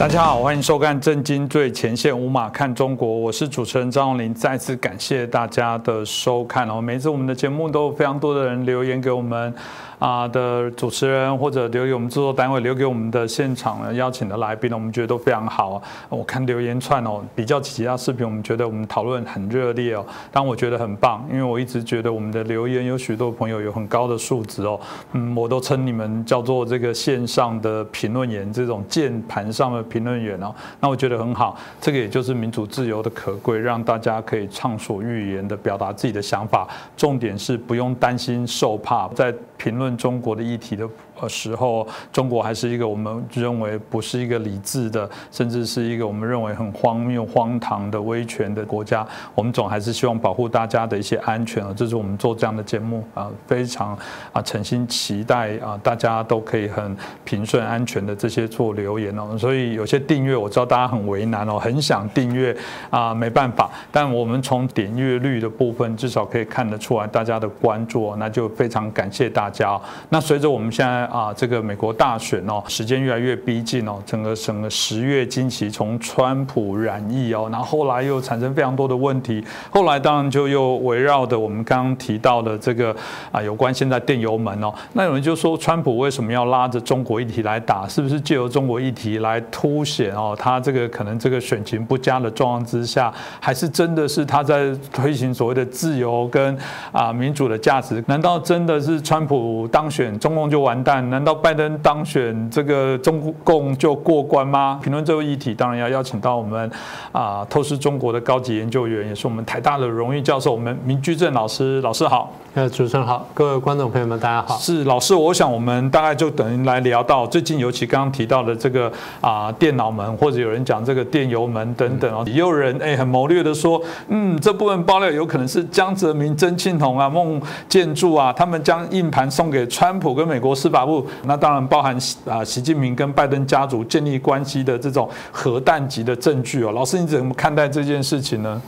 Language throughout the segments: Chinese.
大家好，欢迎收看《震惊最前线》，无马看中国，我是主持人张永林。再次感谢大家的收看哦。每次我们的节目都有非常多的人留言给我们。啊的主持人或者留给我们制作单位留给我们的现场邀请的来宾呢，我们觉得都非常好。我看留言串哦，比较其他视频，我们觉得我们讨论很热烈哦。但我觉得很棒，因为我一直觉得我们的留言有许多朋友有很高的素质哦。嗯，我都称你们叫做这个线上的评论员，这种键盘上的评论员哦。那我觉得很好，这个也就是民主自由的可贵，让大家可以畅所欲言的表达自己的想法。重点是不用担心受怕，在评论。中国的议题的。呃，时候中国还是一个我们认为不是一个理智的，甚至是一个我们认为很荒谬、荒唐的威权的国家。我们总还是希望保护大家的一些安全啊，这是我们做这样的节目啊，非常啊诚心期待啊，大家都可以很平顺、安全的这些做留言哦。所以有些订阅我知道大家很为难哦，很想订阅啊，没办法。但我们从点阅率的部分，至少可以看得出来大家的关注，那就非常感谢大家。那随着我们现在。啊，这个美国大选哦，时间越来越逼近哦，整个整个十月惊奇，从川普染疫哦，然后后来又产生非常多的问题，后来当然就又围绕的我们刚刚提到的这个啊，有关现在电油门哦，那有人就说川普为什么要拉着中国议题来打？是不是借由中国议题来凸显哦，他这个可能这个选情不佳的状况之下，还是真的是他在推行所谓的自由跟啊民主的价值？难道真的是川普当选，中共就完蛋？难道拜登当选，这个中共就过关吗？评论这个议题，当然要邀请到我们啊，透视中国的高级研究员，也是我们台大的荣誉教授，我们明居正老师。老师好，呃，主持人好，各位观众朋友们，大家好。是老师，我想我们大概就等于来聊到最近，尤其刚刚提到的这个啊，电脑门，或者有人讲这个电油门等等哦，也有人哎很谋略的说，嗯，这部分爆料有可能是江泽民、曾庆红啊、孟建柱啊，他们将硬盘送给川普跟美国司法部。那当然包含啊，习近平跟拜登家族建立关系的这种核弹级的证据哦。老师，你怎么看待这件事情呢？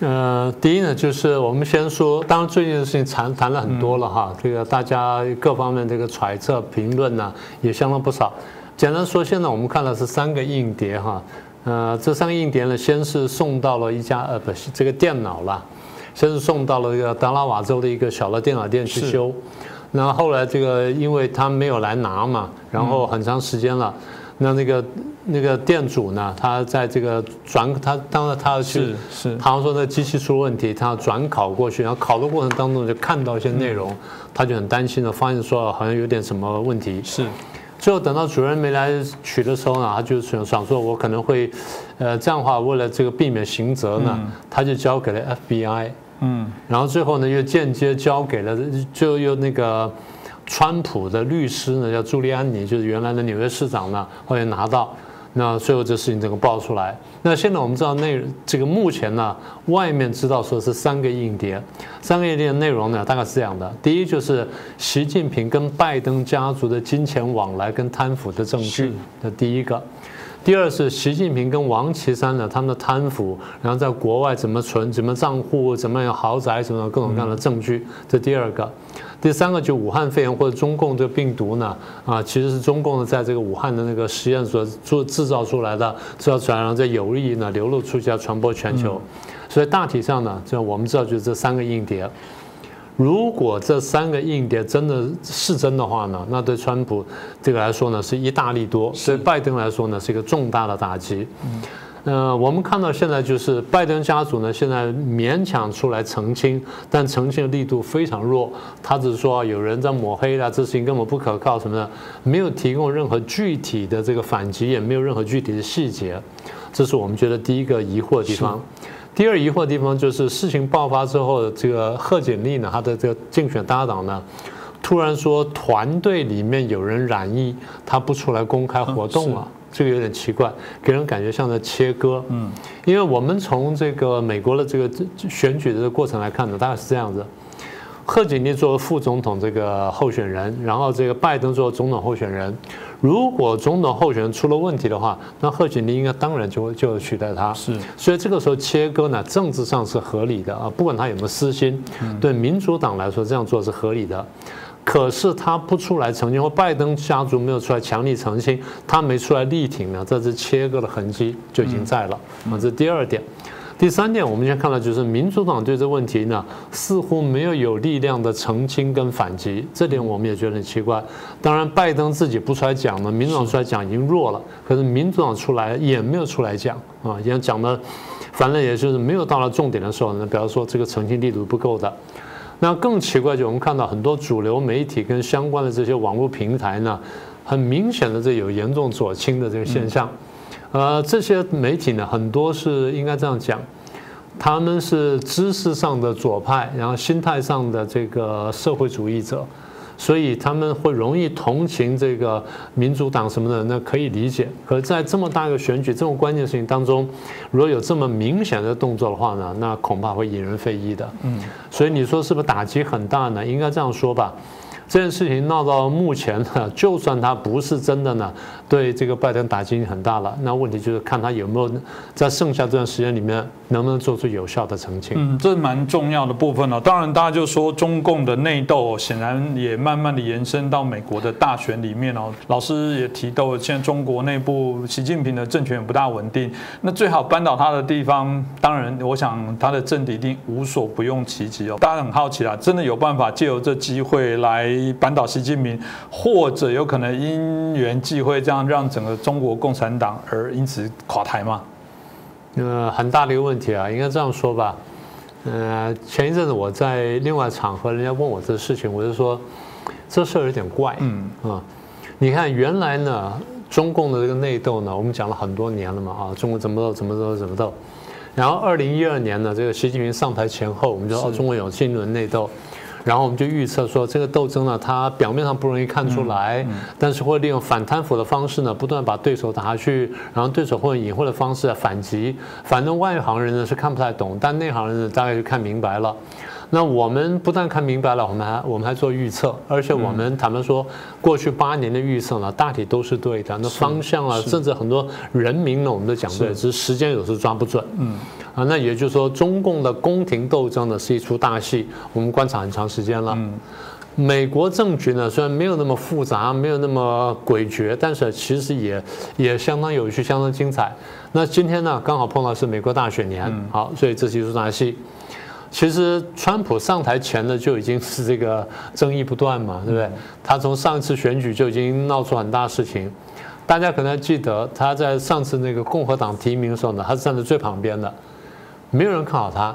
呃，第一呢，就是我们先说，当然最近的事情谈谈了很多了哈，这个大家各方面这个揣测评论呢也相当不少。简单说，现在我们看到是三个硬碟哈，呃，这三个硬碟呢，先是送到了一家呃不是这个电脑了，先是送到了这个达拉瓦州的一个小的电脑店去修。那后来这个，因为他没有来拿嘛，然后很长时间了，那那个那个店主呢，他在这个转他当然他要去，是好像说那机器出问题，他要转考过去，然后考的过程当中就看到一些内容，他就很担心的，发现说好像有点什么问题。是，最后等到主任没来取的时候呢，他就想想说，我可能会，呃，这样的话为了这个避免刑责呢，他就交给了 FBI。嗯，然后最后呢，又间接交给了，就又那个川普的律师呢，叫朱利安尼，就是原来的纽约市长呢，后来拿到，那最后这事情整个爆出来。那现在我们知道内这个目前呢，外面知道说是三个硬碟，三个硬碟的内容呢，大概是这样的：第一就是习近平跟拜登家族的金钱往来跟贪腐的证据，的第一个。第二是习近平跟王岐山呢，他们的贪腐，然后在国外怎么存、怎么账户、怎么样豪宅、什么各种各样的证据，这第二个。第三个就武汉肺炎或者中共这个病毒呢，啊，其实是中共在这个武汉的那个实验所做制造出来的，制造出来然后在有意呢流露出去，要传播全球。所以大体上呢，就我们知道就是这三个硬碟。如果这三个硬碟真的是真的话呢，那对川普这个来说呢是一大利多，对拜登来说呢是一个重大的打击。呃，我们看到现在就是拜登家族呢现在勉强出来澄清，但澄清的力度非常弱。他只是说有人在抹黑啊，这事情根本不可靠什么的，没有提供任何具体的这个反击，也没有任何具体的细节。这是我们觉得第一个疑惑的地方。第二疑惑的地方就是事情爆发之后，这个贺锦丽呢，她的这个竞选搭档呢，突然说团队里面有人染疫，她不出来公开活动了，这个有点奇怪，给人感觉像在切割。嗯，因为我们从这个美国的这个选举的过程来看呢，大概是这样子。贺锦丽作为副总统这个候选人，然后这个拜登作为总统候选人，如果总统候选人出了问题的话，那贺锦丽应该当然就会就取代他。是，所以这个时候切割呢，政治上是合理的啊，不管他有没有私心，对民主党来说这样做是合理的。可是他不出来澄清，或拜登家族没有出来强力澄清，他没出来力挺呢，这是切割的痕迹就已经在了。啊，这是第二点。第三点，我们先看到就是民主党对这问题呢，似乎没有有力量的澄清跟反击，这点我们也觉得很奇怪。当然，拜登自己不出来讲呢，民主党出来讲已经弱了，可是民主党出来也没有出来讲啊，也讲的，反正也就是没有到了重点的时候呢，比方说这个澄清力度不够的。那更奇怪就我们看到很多主流媒体跟相关的这些网络平台呢，很明显的这有严重左倾的这个现象。呃，这些媒体呢，很多是应该这样讲，他们是知识上的左派，然后心态上的这个社会主义者，所以他们会容易同情这个民主党什么的，那可以理解。可是，在这么大一个选举这么关键的事情当中，如果有这么明显的动作的话呢，那恐怕会引人非议的。嗯，所以你说是不是打击很大呢？应该这样说吧。这件事情闹到目前呢，就算它不是真的呢，对这个拜登打击很大了。那问题就是看他有没有在剩下这段时间里面能不能做出有效的澄清。嗯，这是蛮重要的部分了。当然，大家就说中共的内斗显然也慢慢的延伸到美国的大选里面哦。老师也提到，现在中国内部习近平的政权也不大稳定。那最好扳倒他的地方，当然我想他的政敌一定无所不用其极哦。大家很好奇啦，真的有办法借由这机会来？扳倒习近平，或者有可能因缘际会，这样让整个中国共产党而因此垮台吗？呃，很大的一个问题啊，应该这样说吧。呃，前一阵子我在另外场合，人家问我这事情，我就说这事儿有点怪。嗯啊，你看原来呢，中共的这个内斗呢，我们讲了很多年了嘛啊，中国怎么斗怎么斗怎么斗。然后二零一二年呢，这个习近平上台前后，我们就说，中国有新一轮内斗。然后我们就预测说，这个斗争呢，它表面上不容易看出来，但是会利用反贪腐的方式呢，不断把对手打下去，然后对手会用隐晦的方式反击。反正外行人呢是看不太懂，但内行人呢大概就看明白了。那我们不但看明白了，我们还我们还做预测，而且我们坦白说，过去八年的预测呢，大体都是对的。那方向啊，甚至很多人名呢，我们都讲对，只是时间有时抓不准。嗯，啊，那也就是说，中共的宫廷斗争呢是一出大戏，我们观察很长时间了。嗯，美国政局呢虽然没有那么复杂，没有那么诡谲，但是其实也也相当有趣，相当精彩。那今天呢，刚好碰到是美国大选年，好，所以这是一出大戏。其实，川普上台前呢就已经是这个争议不断嘛，对不对？他从上一次选举就已经闹出很大事情。大家可能记得，他在上次那个共和党提名的时候呢，他是站在最旁边的，没有人看好他，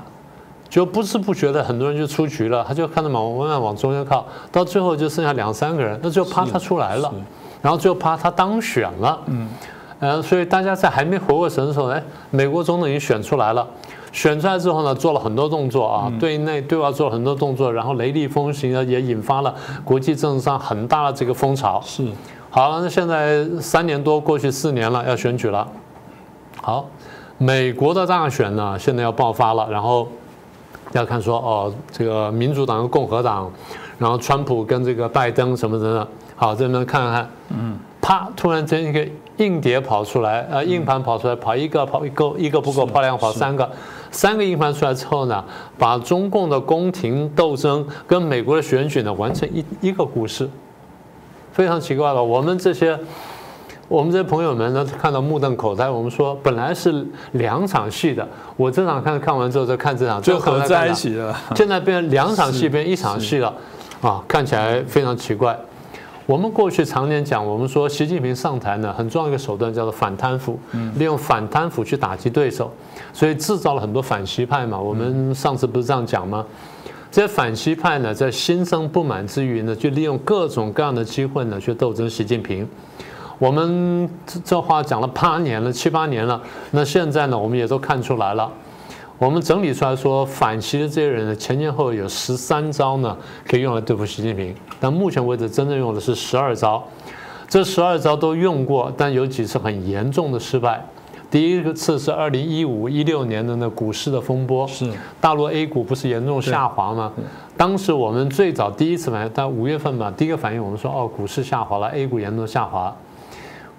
就不知不觉的很多人就出局了，他就看到慢慢慢往中间靠，到最后就剩下两三个人，那就啪他出来了，然后最后怕他当选了，嗯，呃，所以大家在还没回过神的时候，哎，美国总统已经选出来了。选出来之后呢，做了很多动作啊，对内对外做了很多动作，然后雷厉风行啊，也引发了国际政治上很大的这个风潮。是，好了，那现在三年多过去，四年了，要选举了。好，美国的大选呢，现在要爆发了，然后要看说哦，这个民主党跟共和党，然后川普跟这个拜登什么的，好，这边看看，嗯，啪，突然间一个硬碟跑出来，呃，硬盘跑出来，跑一个跑一个一个不够，跑两个跑三个。三个硬盘出来之后呢，把中共的宫廷斗争跟美国的选举呢完成一一个故事，非常奇怪了。我们这些我们这些朋友们呢看到目瞪口呆。我们说本来是两场戏的，我这场看看完之后再看这场就合在一起了。现在变成两场戏变一场戏了，啊，看起来非常奇怪。我们过去常年讲，我们说习近平上台呢，很重要一个手段叫做反贪腐，利用反贪腐去打击对手，所以制造了很多反西派嘛。我们上次不是这样讲吗？这些反西派呢，在心生不满之余呢，就利用各种各样的机会呢，去斗争习近平。我们这话讲了八年了，七八年了，那现在呢，我们也都看出来了。我们整理出来说，反习的这些人呢，前前后后有十三招呢，可以用来对付习近平。但目前为止，真正用的是十二招。这十二招都用过，但有几次很严重的失败。第一个次是二零一五一六年的那股市的风波，是大陆 A 股不是严重下滑吗？当时我们最早第一次反应，但五月份吧，第一个反应我们说，哦，股市下滑了，A 股严重下滑。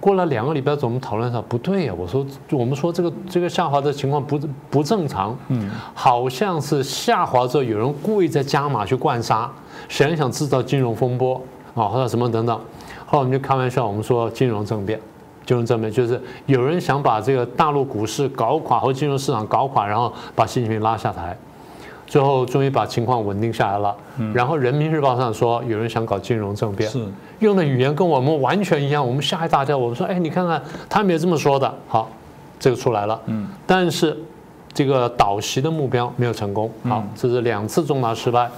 过了两个礼拜，我们讨论上不对呀。我说，我们说这个这个下滑的情况不不正常，嗯，好像是下滑之后有人故意在加码去灌沙，想想制造金融风波啊，或者什么等等。后来我们就开玩笑，我们说金融政变，金融政变就是有人想把这个大陆股市搞垮或金融市场搞垮，然后把习近平拉下台。最后终于把情况稳定下来了，然后人民日报上说有人想搞金融政变，是用的语言跟我们完全一样，我们吓一大跳。我们说，哎，你看看，他们也这么说的。好，这个出来了，嗯，但是这个倒袭的目标没有成功。好，这是两次重大失败。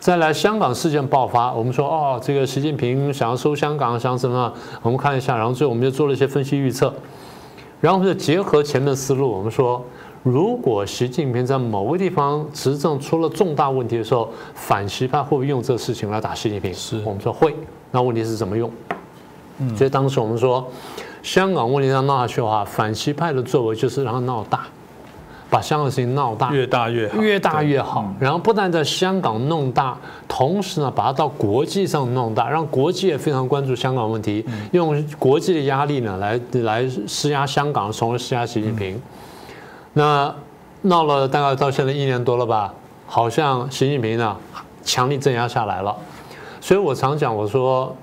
再来，香港事件爆发，我们说，哦，这个习近平想要收香港，想什么？我们看一下，然后最后我们就做了一些分析预测，然后就结合前面思路，我们说。如果习近平在某个地方执政出了重大问题的时候，反习派会不会用这个事情来打习近平？是我们说会。那问题是怎么用？所以当时我们说，香港问题上闹下去的话，反习派的作为就是让它闹大，把香港事情闹大，越大越好，越大越好。然后不但在香港弄大，同时呢，把它到国际上弄大，让国际也非常关注香港问题，用国际的压力呢来来施压香港，从而施压习近平。那闹了大概到现在一年多了吧，好像习近平呢强力镇压下来了，所以我常讲我说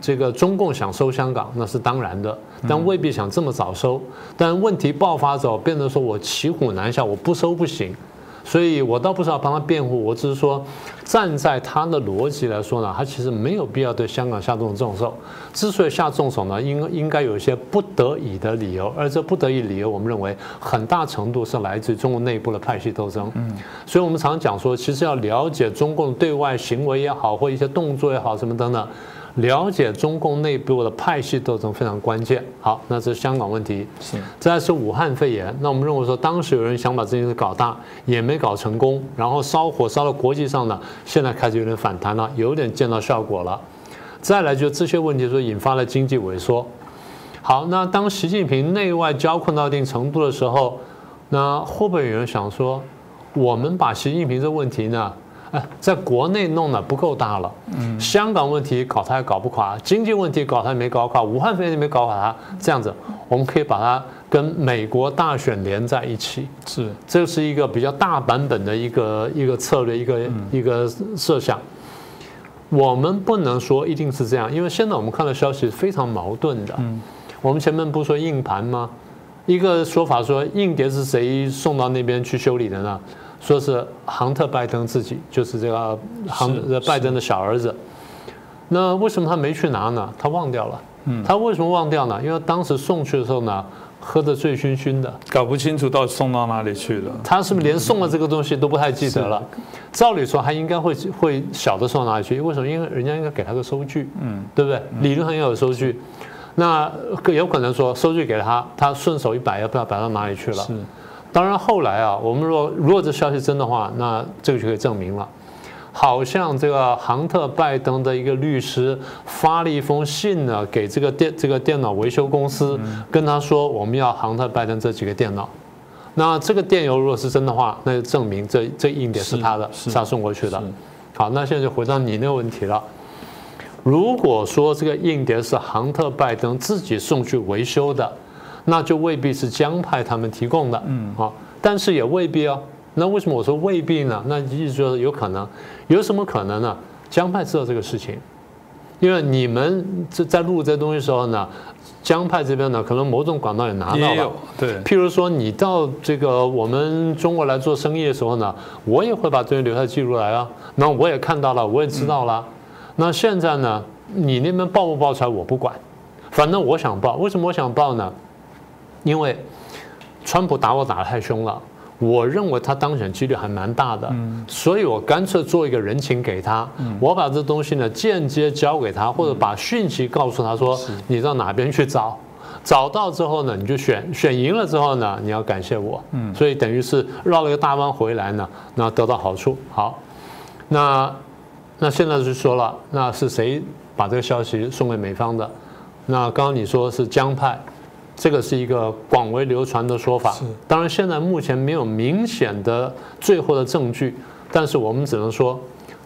这个中共想收香港那是当然的，但未必想这么早收，但问题爆发之后变得说我骑虎难下，我不收不行。所以我倒不是要帮他辩护，我只是说，站在他的逻辑来说呢，他其实没有必要对香港下这种重手。之所以下重手呢，应应该有一些不得已的理由，而这不得已理由，我们认为很大程度是来自于中国内部的派系斗争。嗯，所以我们常讲说，其实要了解中共对外行为也好，或一些动作也好，什么等等。了解中共内部的派系斗争非常关键。好，那这是香港问题。是，再是武汉肺炎。那我们认为说，当时有人想把这件事搞大，也没搞成功，然后烧火烧到国际上呢，现在开始有点反弹了，有点见到效果了。再来就这些问题说引发了经济萎缩。好，那当习近平内外交困到一定程度的时候，那会不会有人想说，我们把习近平这问题呢？哎，在国内弄的不够大了。嗯，香港问题搞它也搞不垮，经济问题搞它也没搞垮，武汉肺炎也没搞垮它。这样子，我们可以把它跟美国大选连在一起。是，这是一个比较大版本的一个一个策略，一个一个设想。我们不能说一定是这样，因为现在我们看到消息是非常矛盾的。嗯，我们前面不是说硬盘吗？一个说法说硬碟是谁送到那边去修理的呢？说是杭特拜登自己，就是这个杭拜登的小儿子。那为什么他没去拿呢？他忘掉了。嗯，他为什么忘掉呢？因为当时送去的时候呢，喝得醉醺醺的，搞不清楚到底送到哪里去了。他是不是连送了这个东西都不太记得了？照理说，他应该会会晓得送到哪里去。为什么？因为人家应该给他个收据，嗯，对不对？理论上要有收据。那有可能说，收据给他，他顺手一摆，也不知道摆到哪里去了。是。当然，后来啊，我们若如果这消息真的话，那这个就可以证明了。好像这个杭特拜登的一个律师发了一封信呢，给这个电这个电脑维修公司，跟他说我们要杭特拜登这几个电脑。那这个电邮如果是真的话，那就证明这这硬碟是他的，是他送过去的。好，那现在就回到你那个问题了。如果说这个硬碟是杭特拜登自己送去维修的。那就未必是江派他们提供的，嗯，好，但是也未必哦。那为什么我说未必呢？那意思就是有可能，有什么可能呢？江派知道这个事情，因为你们在在录这东西时候呢，江派这边呢可能某种管道也拿到了，对。譬如说你到这个我们中国来做生意的时候呢，我也会把这些留下记录来啊。那我也看到了，我也知道了。那现在呢，你那边报不报出来我不管，反正我想报。为什么我想报呢？因为川普打我打得太凶了，我认为他当选几率还蛮大的，所以我干脆做一个人情给他，我把这东西呢间接交给他，或者把讯息告诉他说，你到哪边去找，找到之后呢，你就选选赢了之后呢，你要感谢我，所以等于是绕了一个大弯回来呢，那得到好处。好，那那现在就说了，那是谁把这个消息送给美方的？那刚刚你说是江派。这个是一个广为流传的说法，当然现在目前没有明显的最后的证据，但是我们只能说，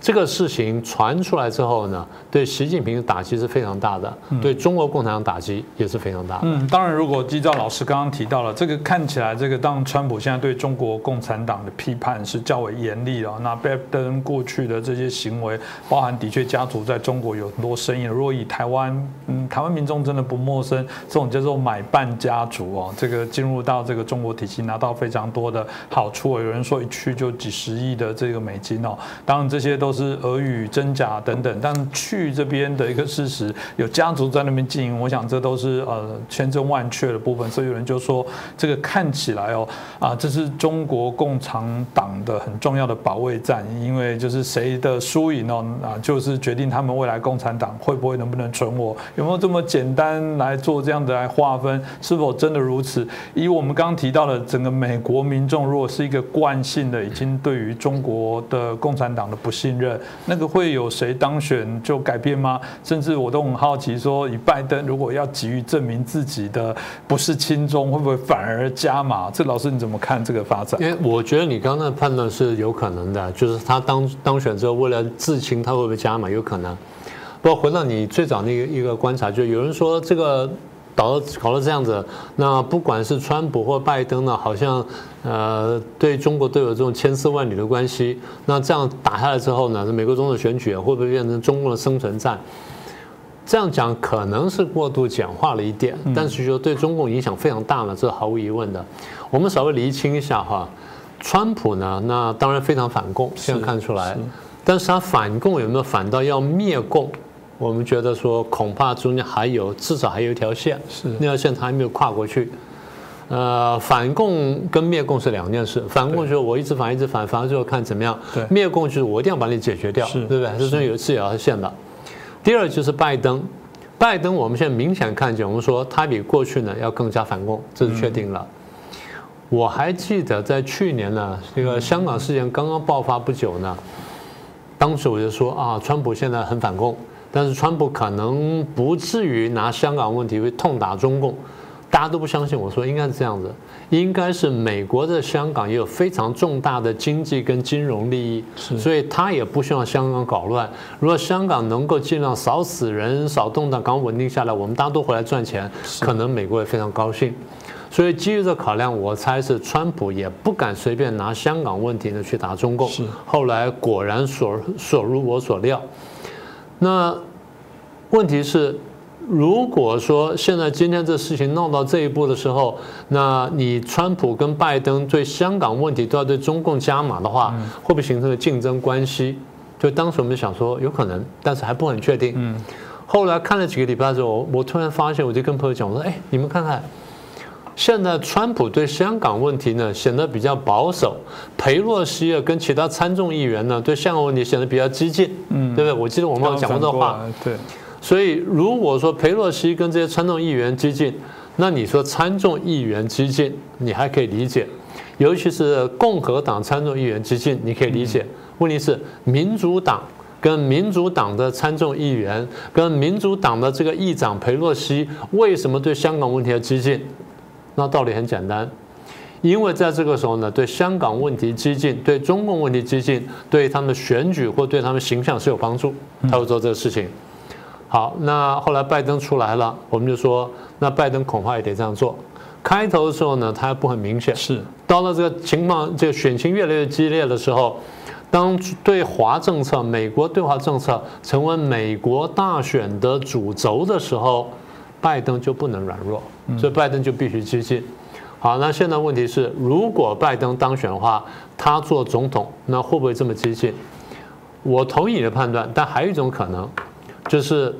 这个事情传出来之后呢，对习近平的打击是非常大的，对中国共产党打击也是非常大。嗯，当然，如果依照老师刚刚提到了，这个看起来，这个当川普现在对中国共产党的批判是较为严厉了。那拜登过去的这些行为，包含的确家族在中国有很多生意。如果以台湾，嗯，台湾民众真的不陌生，这种叫做买办家族哦，这个进入到这个中国体系，拿到非常多的好处。有人说一去就几十亿的这个美金哦，当然这些都。是俄语真假等等，但去这边的一个事实，有家族在那边经营，我想这都是呃千真万确的部分。所以有人就说，这个看起来哦啊，这是中国共产党的很重要的保卫战，因为就是谁的输赢哦啊，就是决定他们未来共产党会不会能不能存活。有没有这么简单来做这样的来划分？是否真的如此？以我们刚刚提到的整个美国民众，如果是一个惯性的，已经对于中国的共产党的不信任。那个会有谁当选就改变吗？甚至我都很好奇，说以拜登如果要急于证明自己的不是亲中，会不会反而加码？这老师你怎么看这个发展？因为我觉得你刚刚的判断是有可能的，就是他当当选之后，为了自清，他会不会加码？有可能。不过回到你最早那个一个观察，就有人说这个。搞了搞了这样子，那不管是川普或拜登呢，好像呃对中国都有这种千丝万缕的关系。那这样打下来之后呢，美国总统选举会不会变成中共的生存战？这样讲可能是过度简化了一点，但是说对中共影响非常大呢，这是毫无疑问的。我们稍微厘清一下哈，川普呢，那当然非常反共，现在看出来，但是他反共有没有反到要灭共？我们觉得说，恐怕中间还有至少还有一条线，是那条线他还没有跨过去。呃，反共跟灭共是两件事。反共就是我一直反一直反，反到最后看怎么样。对，灭共就是我一定要把你解决掉，对不对？这中间有是有条线的。第二就是拜登，拜登我们现在明显看见，我们说他比过去呢要更加反共，这是确定了。我还记得在去年呢，这个香港事件刚刚爆发不久呢，当时我就说啊，川普现在很反共。但是川普可能不至于拿香港问题会痛打中共，大家都不相信。我说应该是这样子，应该是美国在香港也有非常重大的经济跟金融利益，所以他也不希望香港搞乱。如果香港能够尽量少死人、少动荡，刚稳定下来，我们大家都回来赚钱，可能美国也非常高兴。所以基于这考量，我猜是川普也不敢随便拿香港问题呢去打中共。是后来果然所所如我所料。那问题是，如果说现在今天这事情闹到这一步的时候，那你川普跟拜登对香港问题都要对中共加码的话，会不会形成个竞争关系？就当时我们想说有可能，但是还不很确定。嗯，后来看了几个礼拜之后，我突然发现，我就跟朋友讲，我说：“哎，你们看看。”现在川普对香港问题呢显得比较保守，裴洛西啊跟其他参众议员呢对香港问题显得比较激进，嗯，对不对？我记得我们有讲过这话，对。所以如果说裴洛西跟这些参众议员激进，那你说参众议员激进，你还可以理解，尤其是共和党参众议员激进，你可以理解。问题是民主党跟民主党的参众议员跟民主党的这个议长裴洛西为什么对香港问题要激进？那道理很简单，因为在这个时候呢，对香港问题激进，对中共问题激进，对他们选举或对他们形象是有帮助，他会做这个事情。好，那后来拜登出来了，我们就说，那拜登恐怕也得这样做。开头的时候呢，他还不很明显，是到了这个情况，这个选情越来越激烈的时候，当对华政策、美国对华政策成为美国大选的主轴的时候。拜登就不能软弱，所以拜登就必须激进。好，那现在问题是，如果拜登当选的话，他做总统，那会不会这么激进？我同意你的判断，但还有一种可能，就是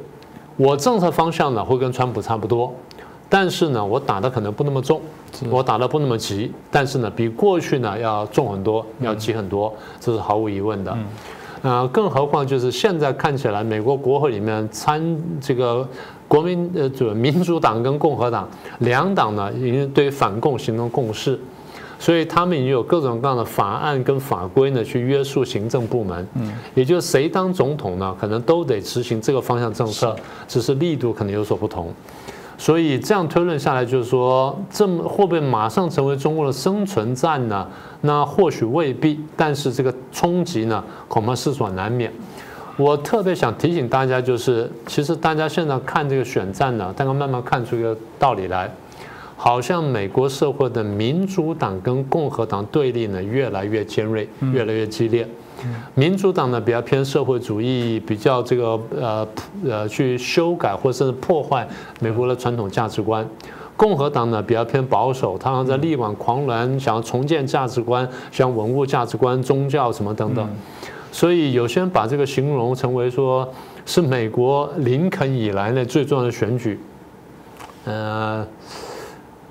我政策方向呢会跟川普差不多，但是呢，我打的可能不那么重，我打的不那么急，但是呢，比过去呢要重很多，要急很多，这是毫无疑问的。呃，更何况就是现在看起来，美国国会里面参这个国民呃，主民主党跟共和党两党呢，已经对反共形成共识，所以他们已经有各种各样的法案跟法规呢，去约束行政部门。嗯，也就是谁当总统呢，可能都得执行这个方向政策，只是力度可能有所不同。所以这样推论下来，就是说，这么会不会马上成为中国的生存战呢？那或许未必，但是这个冲击呢，恐怕是所难免。我特别想提醒大家，就是其实大家现在看这个选战呢，大概慢慢看出一个道理来，好像美国社会的民主党跟共和党对立呢，越来越尖锐，越来越激烈。民主党呢比较偏社会主义，比较这个呃呃去修改或甚至破坏美国的传统价值观；共和党呢比较偏保守，他们在力挽狂澜，想要重建价值观，像文物价值观、宗教什么等等。所以有些人把这个形容成为说是美国林肯以来呢最重要的选举。呃，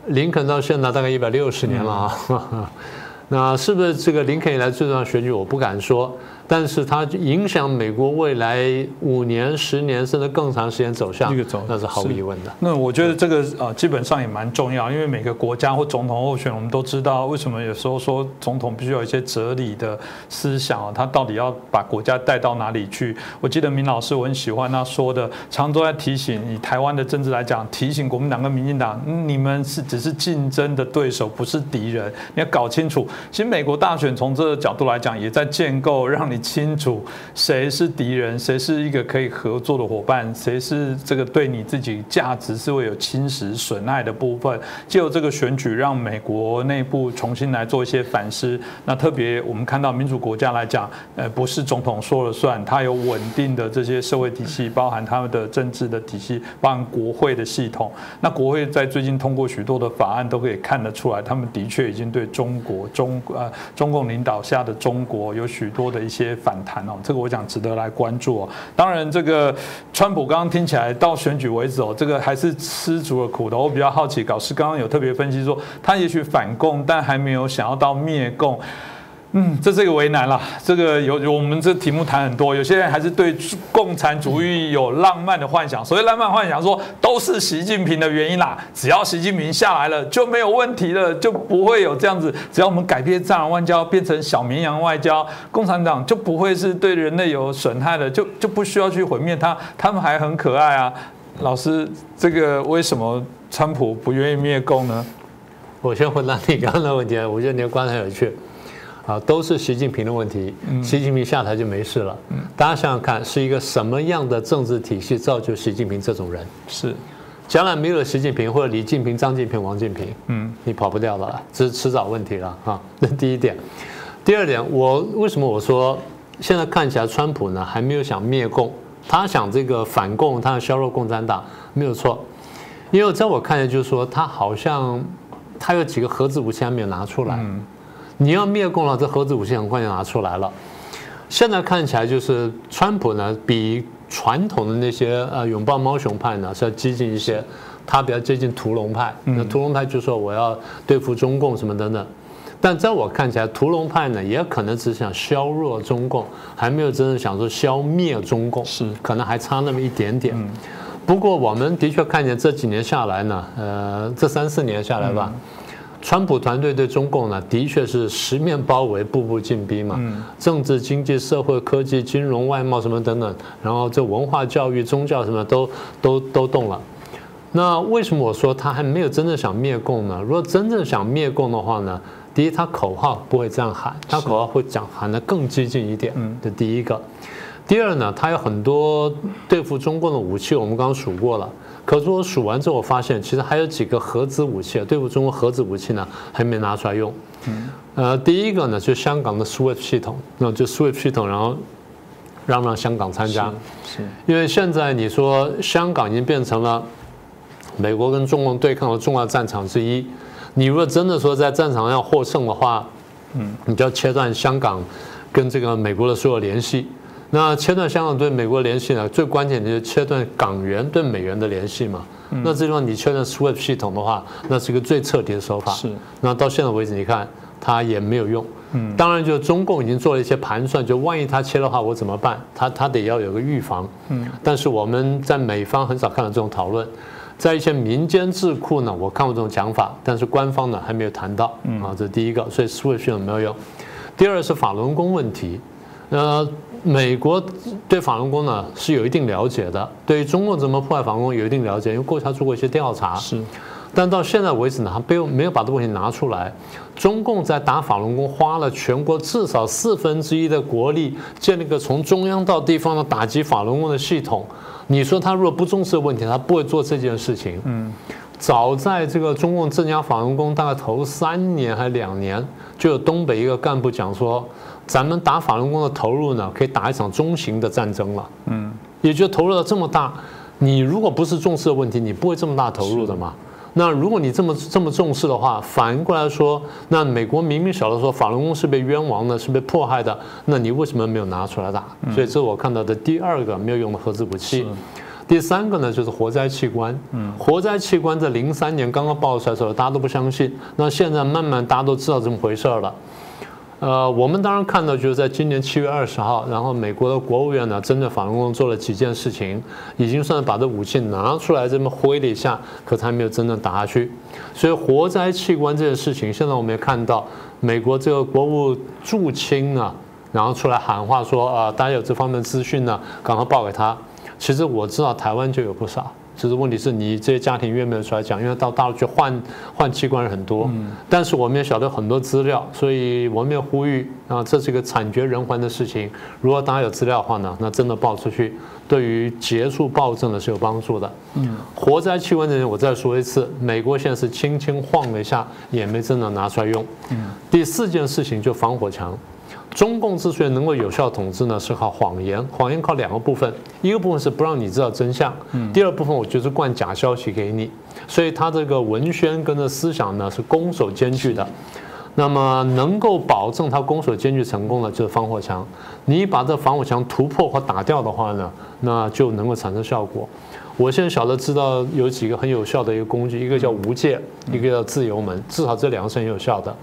林肯到现在大概一百六十年了啊。那是不是这个林肯以来最重要的选举？我不敢说。但是它影响美国未来五年、十年甚至更长时间走向，那是毫无疑问的。那我觉得这个呃，基本上也蛮重要，因为每个国家或总统候选，我们都知道为什么有时候说总统必须有一些哲理的思想啊，他到底要把国家带到哪里去？我记得明老师我很喜欢他说的，常都在提醒以台湾的政治来讲，提醒国民党跟民进党，你们是只是竞争的对手，不是敌人。你要搞清楚，其实美国大选从这个角度来讲，也在建构让你。清楚谁是敌人，谁是一个可以合作的伙伴，谁是这个对你自己价值是会有侵蚀损害的部分。借由这个选举，让美国内部重新来做一些反思。那特别我们看到民主国家来讲，呃，不是总统说了算，他有稳定的这些社会体系，包含他们的政治的体系，包含国会的系统。那国会在最近通过许多的法案，都可以看得出来，他们的确已经对中国中呃中共领导下的中国有许多的一些。反弹哦，这个我讲值得来关注哦。当然，这个川普刚刚听起来到选举为止哦，这个还是吃足了苦头。我比较好奇，搞师刚刚有特别分析说，他也许反共，但还没有想要到灭共。嗯，这是一个为难了。这个有有我们这题目谈很多，有些人还是对共产主义有浪漫的幻想。所谓浪漫幻想，说都是习近平的原因啦。只要习近平下来了，就没有问题了，就不会有这样子。只要我们改变战狼外交，变成小绵羊外交，共产党就不会是对人类有损害的，就就不需要去毁灭它。他们还很可爱啊。老师，这个为什么川普不愿意灭共呢？我先回答你刚刚的问题，我觉得你的观察有趣。啊，都是习近平的问题。习近平下台就没事了。大家想想看，是一个什么样的政治体系造就习近平这种人？是，将来没有了习近平或者李近平、张近平、王近平，嗯，你跑不掉了，这是迟早问题了啊。那第一点，第二点，我为什么我说现在看起来川普呢还没有想灭共，他想这个反共，他想削弱共产党，没有错。因为在我看来，就是说他好像他有几个核子武器还没有拿出来。你要灭共了，这核子武器很快就拿出来了。现在看起来就是川普呢，比传统的那些呃拥抱猫熊派呢是要激进一些，他比较接近屠龙派。那屠龙派就说我要对付中共什么等等。但在我看起来，屠龙派呢也可能只想削弱中共，还没有真正想说消灭中共，是可能还差那么一点点。不过我们的确看见这几年下来呢，呃，这三四年下来吧。川普团队对中共呢，的确是十面包围、步步进逼嘛。政治、经济、社会、科技、金融、外贸什么等等，然后这文化、教育、宗教什么都都都动了。那为什么我说他还没有真正想灭共呢？如果真正想灭共的话呢，第一，他口号不会这样喊，他口号会讲喊得更激进一点。这第一个。第二呢，他有很多对付中共的武器，我们刚刚数过了。可是我数完之后，我发现其实还有几个核子武器，对付中国核子武器呢，还没拿出来用。呃，第一个呢，就香港的 SWIFT 系统，那就 SWIFT 系统，然后让让香港参加。是。因为现在你说香港已经变成了美国跟中共对抗的重要战场之一，你如果真的说在战场上要获胜的话，嗯，你就要切断香港跟这个美国的所有联系。那切断香港对美国联系呢？最关键的就是切断港元对美元的联系嘛。那这地方你切断 SWIFT 系统的话，那是一个最彻底的手法。是。那到现在为止，你看它也没有用。嗯。当然，就中共已经做了一些盘算，就万一它切的话，我怎么办？他他得要有个预防。嗯。但是我们在美方很少看到这种讨论，在一些民间智库呢，我看过这种讲法，但是官方呢还没有谈到。嗯。啊，这是第一个，所以 SWIFT 系统没有用。第二是法轮功问题。呃，美国对法轮功呢是有一定了解的，对于中共怎么破坏法轮功有一定了解，因为过去他做过一些调查。是，但到现在为止呢，他没有没有把这个问题拿出来。中共在打法轮功花了全国至少四分之一的国力，建立个从中央到地方的打击法轮功的系统。你说他如果不重视问题，他不会做这件事情。嗯，早在这个中共镇压法轮功大概头三年还两年，就有东北一个干部讲说，咱们打法轮功的投入呢，可以打一场中型的战争了。嗯，也就投入了这么大，你如果不是重视的问题，你不会这么大投入的嘛。那如果你这么这么重视的话，反过来说，那美国明明晓得说法轮功是被冤枉的，是被迫害的，那你为什么没有拿出来打？所以这是我看到的第二个没有用的核子武器。第三个呢，就是活摘器官。活摘器官在零三年刚刚爆出来的时候，大家都不相信。那现在慢慢大家都知道这么回事了。呃，我们当然看到，就是在今年七月二十号，然后美国的国务院呢，针对法轮功做了几件事情，已经算是把这武器拿出来这么挥了一下，可是还没有真正打下去。所以活摘器官这件事情，现在我们也看到，美国这个国务驻青啊，然后出来喊话说啊，大家有这方面资讯呢，赶快报给他。其实我知道台湾就有不少。其实问题是你这些家庭愿不愿意出来讲？因为到大陆去换换器官人很多，但是我们也晓得很多资料，所以我们也呼吁啊，这是一个惨绝人寰的事情。如果大家有资料的话呢，那真的报出去，对于结束暴政呢是有帮助的。嗯，活摘器官的人，我再说一次，美国现在是轻轻晃了一下，也没真的拿出来用。嗯，第四件事情就防火墙。中共之所以能够有效统治呢，是靠谎言。谎言靠两个部分，一个部分是不让你知道真相，第二部分我就是灌假消息给你。所以他这个文宣跟着思想呢是攻守兼具的。那么能够保证他攻守兼具成功的，就是防火墙。你把这防火墙突破或打掉的话呢，那就能够产生效果。我现在晓得知道有几个很有效的一个工具，一个叫无界，一个叫自由门，至少这两个是很有效的。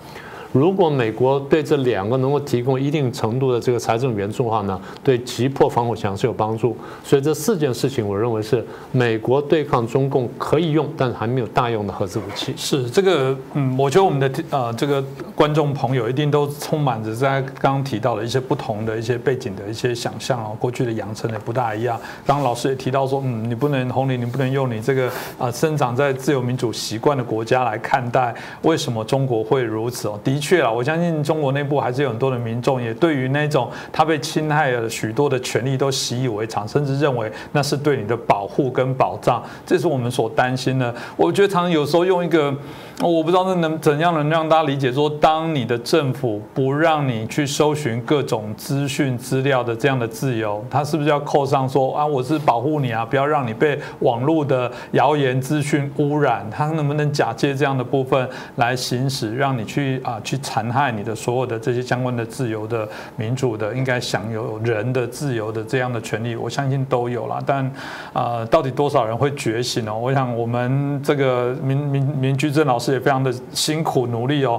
如果美国对这两个能够提供一定程度的这个财政援助的话呢，对击破防火墙是有帮助。所以这四件事情，我认为是美国对抗中共可以用，但是还没有大用的核子武器。是这个，嗯，我觉得我们的呃这个观众朋友一定都充满着在刚刚提到的一些不同的一些背景的一些想象哦，过去的养成也不大一样。刚刚老师也提到说，嗯，你不能红领，你不能用你这个啊生长在自由民主习惯的国家来看待为什么中国会如此哦。第确啊，我相信中国内部还是有很多的民众，也对于那种他被侵害了许多的权利都习以为常，甚至认为那是对你的保护跟保障，这是我们所担心的。我觉得常常有时候用一个。我不知道那能怎样能让大家理解说，当你的政府不让你去搜寻各种资讯资料的这样的自由，他是不是要扣上说啊，我是保护你啊，不要让你被网络的谣言资讯污染？他能不能假借这样的部分来行使，让你去啊去残害你的所有的这些相关的自由的民主的应该享有人的自由的这样的权利？我相信都有了，但啊，到底多少人会觉醒呢？我想我们这个民民民居正老师。也非常的辛苦努力哦。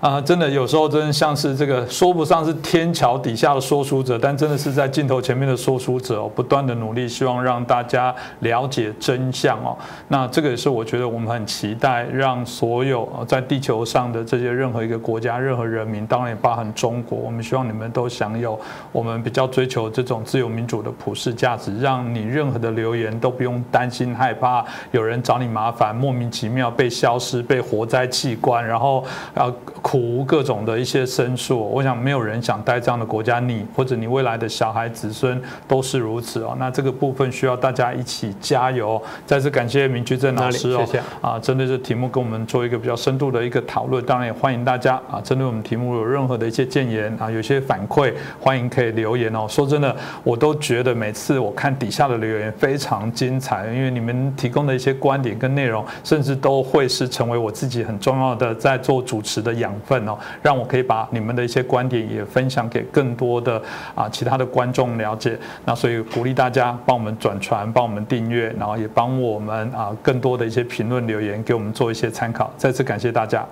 啊，真的有时候真的像是这个说不上是天桥底下的说书者，但真的是在镜头前面的说书者哦，不断的努力，希望让大家了解真相哦。那这个也是我觉得我们很期待，让所有在地球上的这些任何一个国家、任何人民，当然也包含中国，我们希望你们都享有我们比较追求这种自由民主的普世价值，让你任何的留言都不用担心害怕有人找你麻烦，莫名其妙被消失、被活摘器官，然后啊。苦无各种的一些申诉，我想没有人想待这样的国家，你或者你未来的小孩子孙都是如此哦。那这个部分需要大家一起加油。再次感谢明居正老师哦，谢谢啊，针对这题目跟我们做一个比较深度的一个讨论。当然也欢迎大家啊，针对我们题目有任何的一些建言啊，有些反馈，欢迎可以留言哦。说真的，我都觉得每次我看底下的留言非常精彩，因为你们提供的一些观点跟内容，甚至都会是成为我自己很重要的在做主持的养。份哦，让我可以把你们的一些观点也分享给更多的啊其他的观众了解。那所以鼓励大家帮我们转传，帮我们订阅，然后也帮我们啊更多的一些评论留言给我们做一些参考。再次感谢大家。